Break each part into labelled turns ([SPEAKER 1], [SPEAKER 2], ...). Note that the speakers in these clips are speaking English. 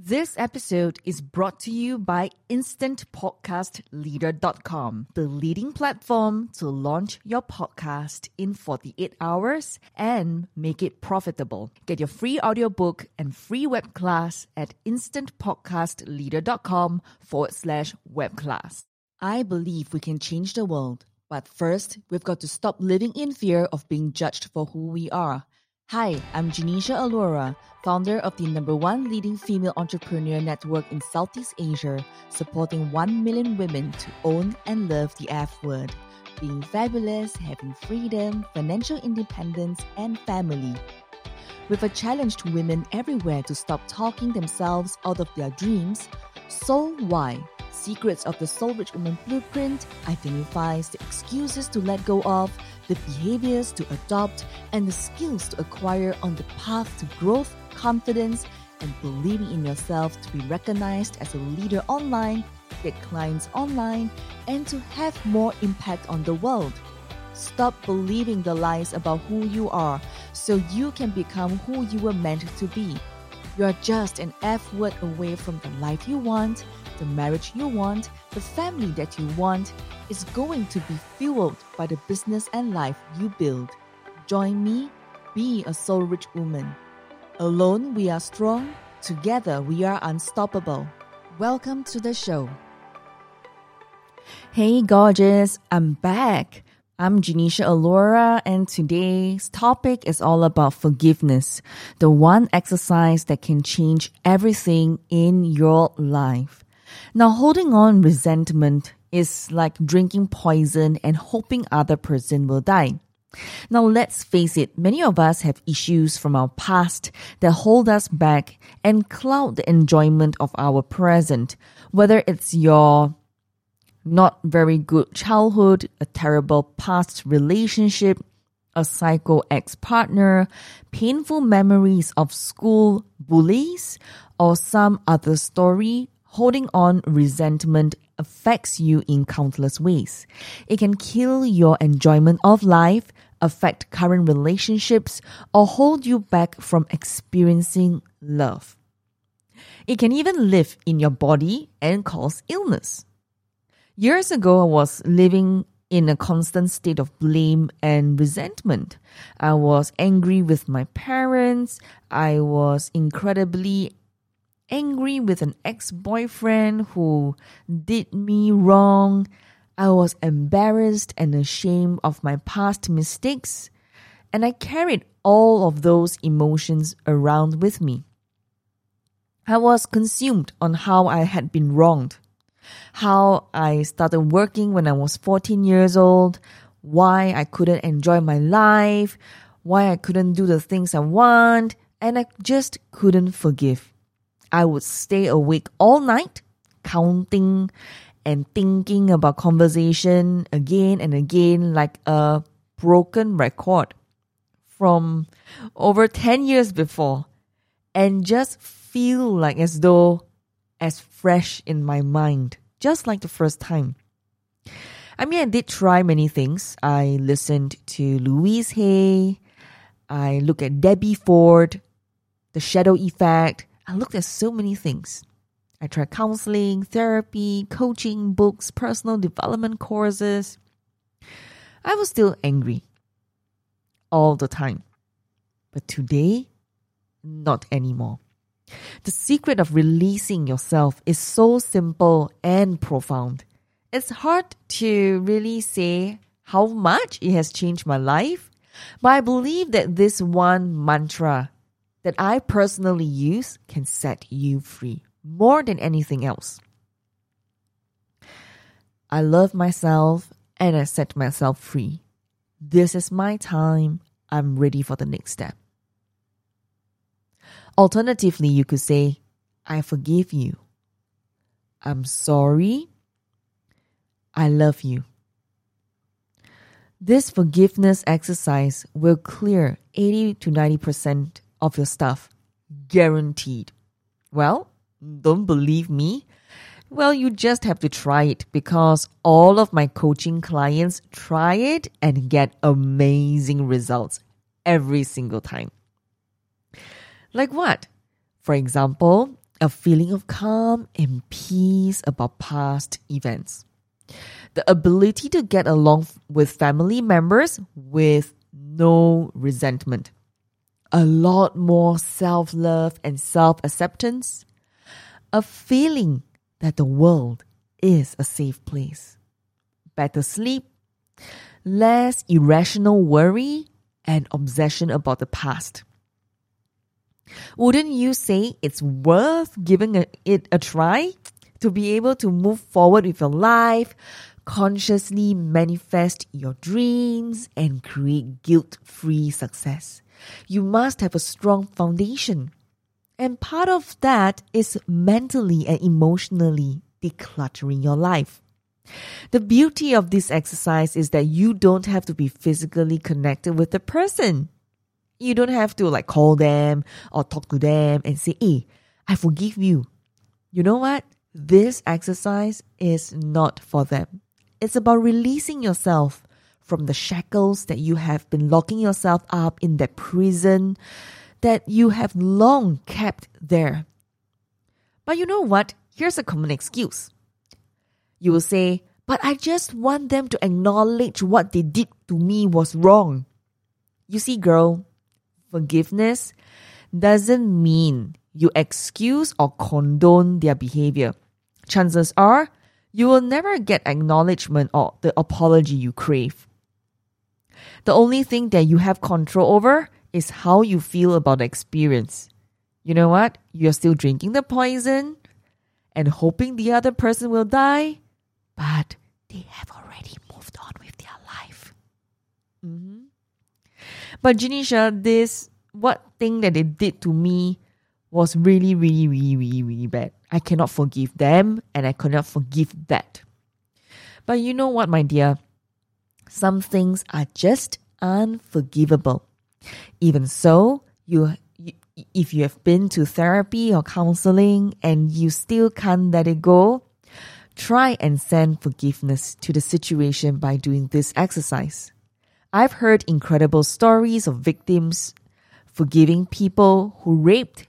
[SPEAKER 1] This episode is brought to you by InstantPodcastLeader.com, the leading platform to launch your podcast in 48 hours and make it profitable. Get your free audiobook and free web class at InstantPodcastLeader.com forward slash web class. I believe we can change the world, but first, we've got to stop living in fear of being judged for who we are. Hi, I'm Janisha Alora, founder of the number one leading female entrepreneur network in Southeast Asia, supporting 1 million women to own and love the F word, being fabulous, having freedom, financial independence, and family. With a challenge to women everywhere to stop talking themselves out of their dreams, so Why? Secrets of the Soul Rich Woman Blueprint identifies the excuses to let go of, the behaviors to adopt, and the skills to acquire on the path to growth, confidence, and believing in yourself to be recognized as a leader online, get clients online, and to have more impact on the world. Stop believing the lies about who you are so you can become who you were meant to be. You're just an F word away from the life you want the marriage you want, the family that you want, is going to be fueled by the business and life you build. Join me, be a soul rich woman. Alone we are strong, together we are unstoppable. Welcome to the show. Hey, gorgeous, I'm back. I'm Janisha Alora, and today's topic is all about forgiveness, the one exercise that can change everything in your life. Now, holding on resentment is like drinking poison and hoping other person will die. Now, let's face it, many of us have issues from our past that hold us back and cloud the enjoyment of our present, whether it's your not very good childhood, a terrible past relationship, a psycho ex partner, painful memories of school bullies, or some other story holding on resentment affects you in countless ways. It can kill your enjoyment of life, affect current relationships, or hold you back from experiencing love. It can even live in your body and cause illness. Years ago, I was living in a constant state of blame and resentment. I was angry with my parents. I was incredibly angry with an ex boyfriend who did me wrong. I was embarrassed and ashamed of my past mistakes, and I carried all of those emotions around with me. I was consumed on how I had been wronged, how I started working when I was 14 years old, why I couldn't enjoy my life, why I couldn't do the things I want, and I just couldn't forgive. I would stay awake all night counting and thinking about conversation again and again like a broken record from over 10 years before and just feel like as though as fresh in my mind just like the first time I mean, I did try many things. I listened to Louise Hay. I looked at Debbie Ford, The Shadow Effect. I looked at so many things. I tried counseling, therapy, coaching, books, personal development courses. I was still angry all the time. But today, not anymore. The secret of releasing yourself is so simple and profound. It's hard to really say how much it has changed my life, but I believe that this one mantra that I personally use can set you free more than anything else. I love myself and I set myself free. This is my time. I'm ready for the next step. Alternatively, you could say, I forgive you. I'm sorry. I love you. This forgiveness exercise will clear 80 to 90% of your stuff. Guaranteed. Well, don't believe me? Well, you just have to try it because all of my coaching clients try it and get amazing results every single time. Like what? For example, a feeling of calm and peace about past events. The ability to get along with family members with no resentment. A lot more self love and self acceptance. A feeling that the world is a safe place. Better sleep, less irrational worry and obsession about the past. Wouldn't you say it's worth giving it a try to be able to move forward with your life, consciously manifest your dreams, and create guilt free success? You must have a strong foundation. And part of that is mentally and emotionally decluttering your life. The beauty of this exercise is that you don't have to be physically connected with the person. You don't have to like call them or talk to them and say, hey, I forgive you. You know what? This exercise is not for them. It's about releasing yourself from the shackles that you have been locking yourself up in that prison that you have long kept there. But you know what? Here's a common excuse. You will say, but I just want them to acknowledge what they did to me was wrong. You see, girl, forgiveness doesn't mean you excuse or condone their behavior. Chances are you will never get acknowledgement or the apology you crave. The only thing that you have control over is how you feel about the experience. You know what? You're still drinking the poison and hoping the other person will die, but they have already moved on with their life. Mm-hmm. But Janisha, this what thing that they did to me was really, really, really, really, really bad. I cannot forgive them and I cannot forgive that. But you know what, my dear? Some things are just unforgivable. Even so, you, if you have been to therapy or counseling and you still can't let it go, try and send forgiveness to the situation by doing this exercise. I've heard incredible stories of victims forgiving people who raped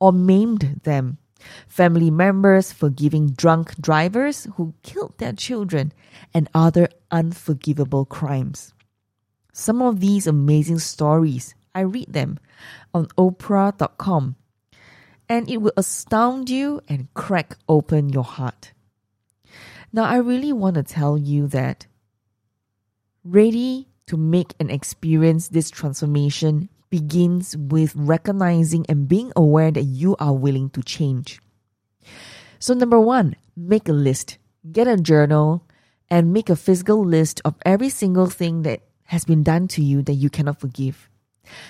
[SPEAKER 1] or maimed them, family members forgiving drunk drivers who killed their children, and other unforgivable crimes. Some of these amazing stories, I read them on Oprah.com, and it will astound you and crack open your heart. Now, I really want to tell you that ready to make and experience this transformation begins with recognizing and being aware that you are willing to change. So, number one, make a list, get a journal, and make a physical list of every single thing that has been done to you that you cannot forgive.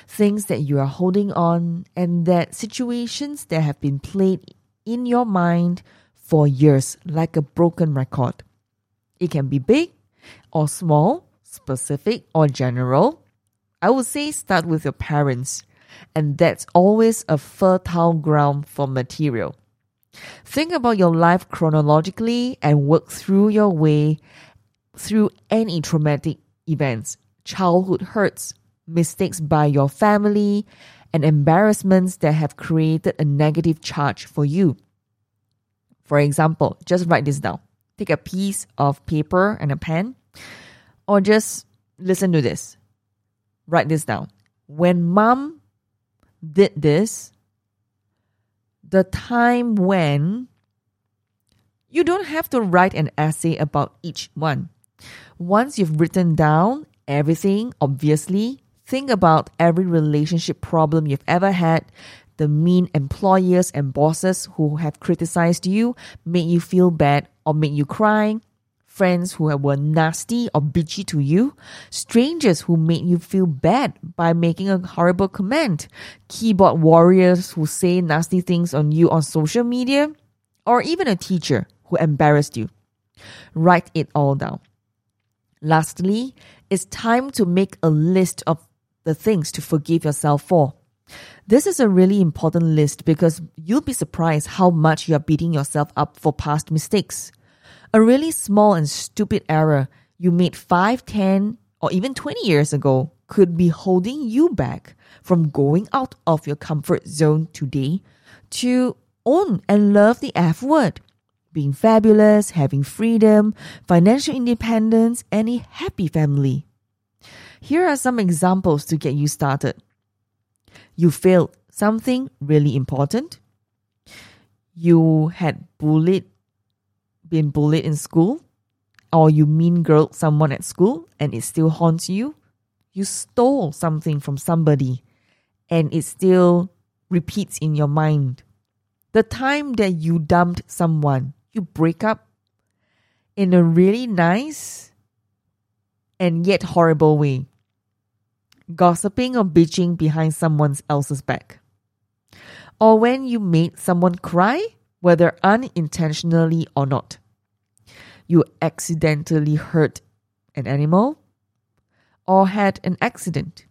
[SPEAKER 1] Things that you are holding on, and that situations that have been played in your mind for years, like a broken record. It can be big or small, specific or general. I would say start with your parents, and that's always a fertile ground for material. Think about your life chronologically and work through your way through any traumatic events childhood hurts, mistakes by your family, and embarrassments that have created a negative charge for you. For example, just write this down. Take a piece of paper and a pen, or just listen to this. Write this down. When mom did this, the time when you don't have to write an essay about each one. Once you've written down everything, obviously, think about every relationship problem you've ever had, the mean employers and bosses who have criticized you, made you feel bad or made you cry, friends who were nasty or bitchy to you, strangers who made you feel bad by making a horrible comment, keyboard warriors who say nasty things on you on social media, or even a teacher who embarrassed you. Write it all down. Lastly, it's time to make a list of the things to forgive yourself for. This is a really important list because you'll be surprised how much you're beating yourself up for past mistakes. A really small and stupid error you made 5, 10, or even 20 years ago could be holding you back from going out of your comfort zone today to own and love the F word. Being fabulous, having freedom, financial independence, and a happy family. Here are some examples to get you started. You failed something really important. You had bullied, been bullied in school, or you mean girl someone at school and it still haunts you. You stole something from somebody and it still repeats in your mind. The time that you dumped someone, you break up in a really nice and yet horrible way. Gossiping or bitching behind someone else's back. Or when you made someone cry, whether unintentionally or not. You accidentally hurt an animal or had an accident.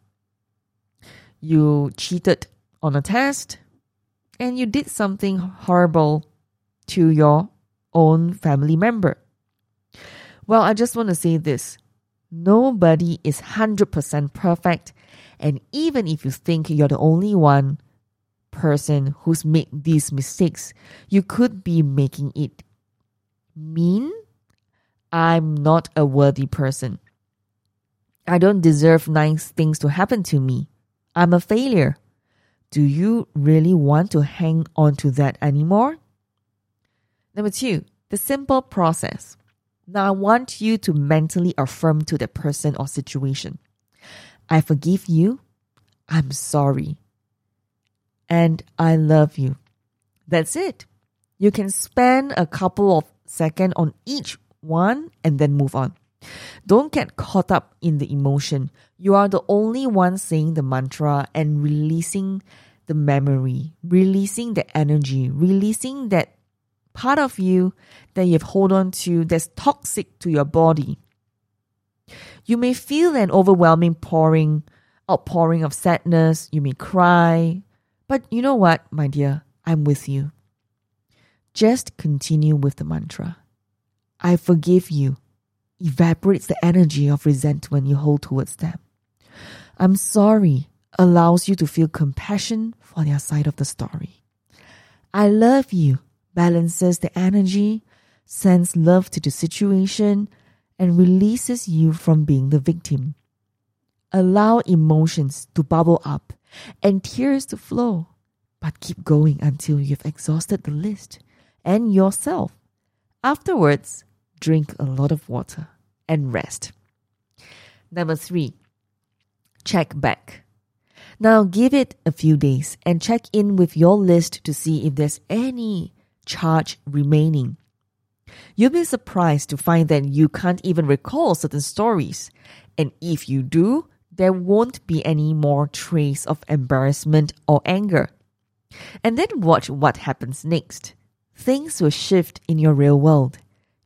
[SPEAKER 1] You cheated on a test and you did something horrible to your own family member. Well, I just want to say this nobody is 100% perfect. And even if you think you're the only one person who's made these mistakes, you could be making it mean I'm not a worthy person. I don't deserve nice things to happen to me. I'm a failure. Do you really want to hang on to that anymore? Number two, the simple process. Now I want you to mentally affirm to the person or situation. I forgive you. I'm sorry. And I love you. That's it. You can spend a couple of seconds on each one and then move on. Don't get caught up in the emotion. You are the only one saying the mantra and releasing the memory, releasing the energy, releasing that part of you that you've hold on to that's toxic to your body. You may feel an overwhelming pouring, outpouring of sadness. You may cry. But you know what, my dear? I'm with you. Just continue with the mantra. I forgive you evaporates the energy of resentment you hold towards them. I'm sorry allows you to feel compassion for their side of the story. I love you balances the energy, sends love to the situation, and releases you from being the victim. Allow emotions to bubble up and tears to flow, but keep going until you've exhausted the list and yourself. Afterwards, drink a lot of water and rest. Number three, check back. Now give it a few days and check in with your list to see if there's any charge remaining. You'll be surprised to find that you can't even recall certain stories. And if you do, there won't be any more trace of embarrassment or anger. And then watch what happens next. Things will shift in your real world.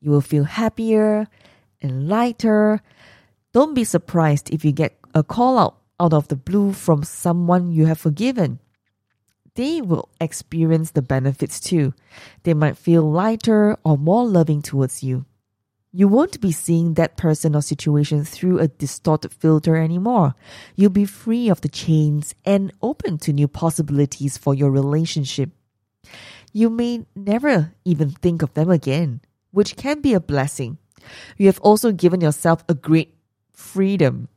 [SPEAKER 1] You will feel happier and lighter. Don't be surprised if you get a call out out of the blue from someone you have forgiven. They will experience the benefits too. They might feel lighter or more loving towards you. You won't be seeing that person or situation through a distorted filter anymore. You'll be free of the chains and open to new possibilities for your relationship. You may never even think of them again which can be a blessing. You have also given yourself a great freedom.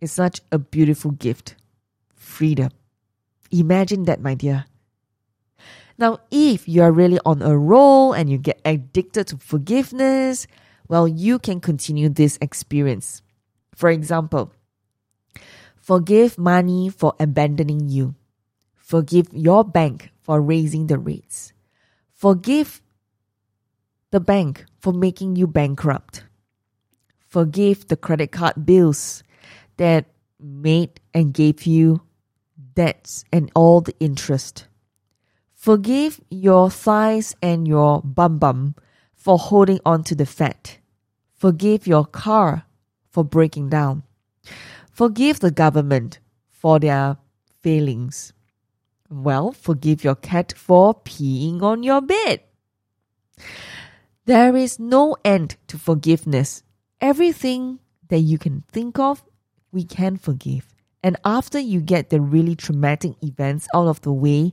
[SPEAKER 1] It's such a beautiful gift. Freedom. Imagine that, my dear. Now, if you are really on a roll and you get addicted to forgiveness, well, you can continue this experience. For example, forgive money for abandoning you. Forgive your bank for raising the rates. Forgive the bank for making you bankrupt. Forgive the credit card bills that made and gave you debts and all the interest. Forgive your thighs and your bum bum for holding on to the fat. Forgive your car for breaking down. Forgive the government for their failings. Well, forgive your cat for peeing on your bed. There is no end to forgiveness. Everything that you can think of, we can forgive. And after you get the really traumatic events out of the way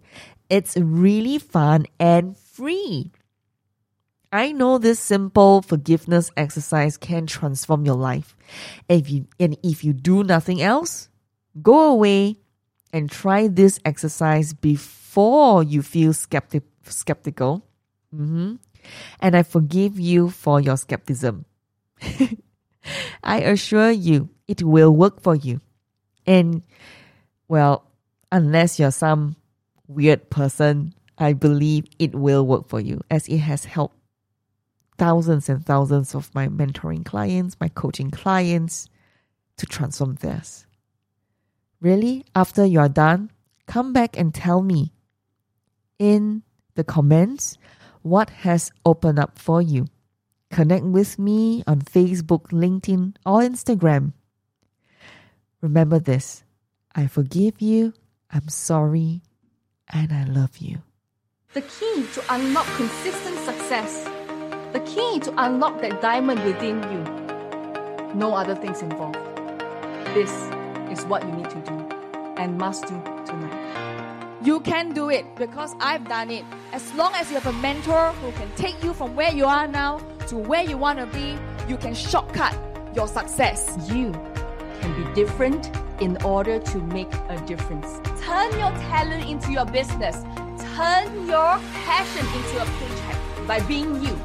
[SPEAKER 1] It's really fun and free. I know this simple forgiveness exercise can transform your life. If you, and if you do nothing else, go away and try this exercise before you feel skeptic, skeptical. Mm-hmm. And I forgive you for your skepticism. I assure you, it will work for you. And, well, unless you're some weird person, I believe it will work for you as it has helped thousands and thousands of my mentoring clients, my coaching clients to transform theirs. Really, after you are done, come back and tell me in the comments what has opened up for you. Connect with me on Facebook, LinkedIn, or Instagram. Remember this I forgive you, I'm sorry, and I love you.
[SPEAKER 2] The key to unlock consistent success the key to unlock that diamond within you. No other things involved. This is what you need to do and must do.
[SPEAKER 3] You can do it because I've done it. As long as you have a mentor who can take you from where you are now to where you want to be, you can shortcut your success.
[SPEAKER 2] You can be different in order to make a difference.
[SPEAKER 3] Turn your talent into your business. Turn your passion into a paycheck by being you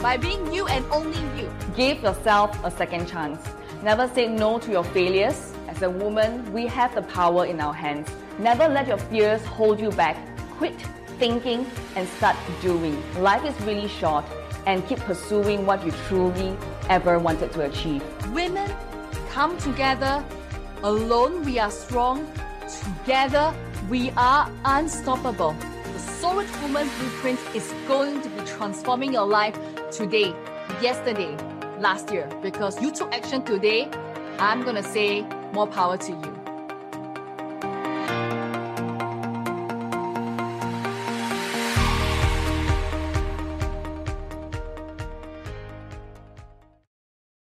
[SPEAKER 3] by being you and only you.
[SPEAKER 4] Give yourself a second chance. Never say no to your failures. As a woman, we have the power in our hands. Never let your fears hold you back. Quit thinking and start doing. Life is really short and keep pursuing what you truly ever wanted to achieve.
[SPEAKER 2] Women, come together. Alone, we are strong. Together, we are unstoppable. The Soul Rich Woman Blueprint is going to be transforming your life today, yesterday, last year, because you took action today, I'm going to say more power to you.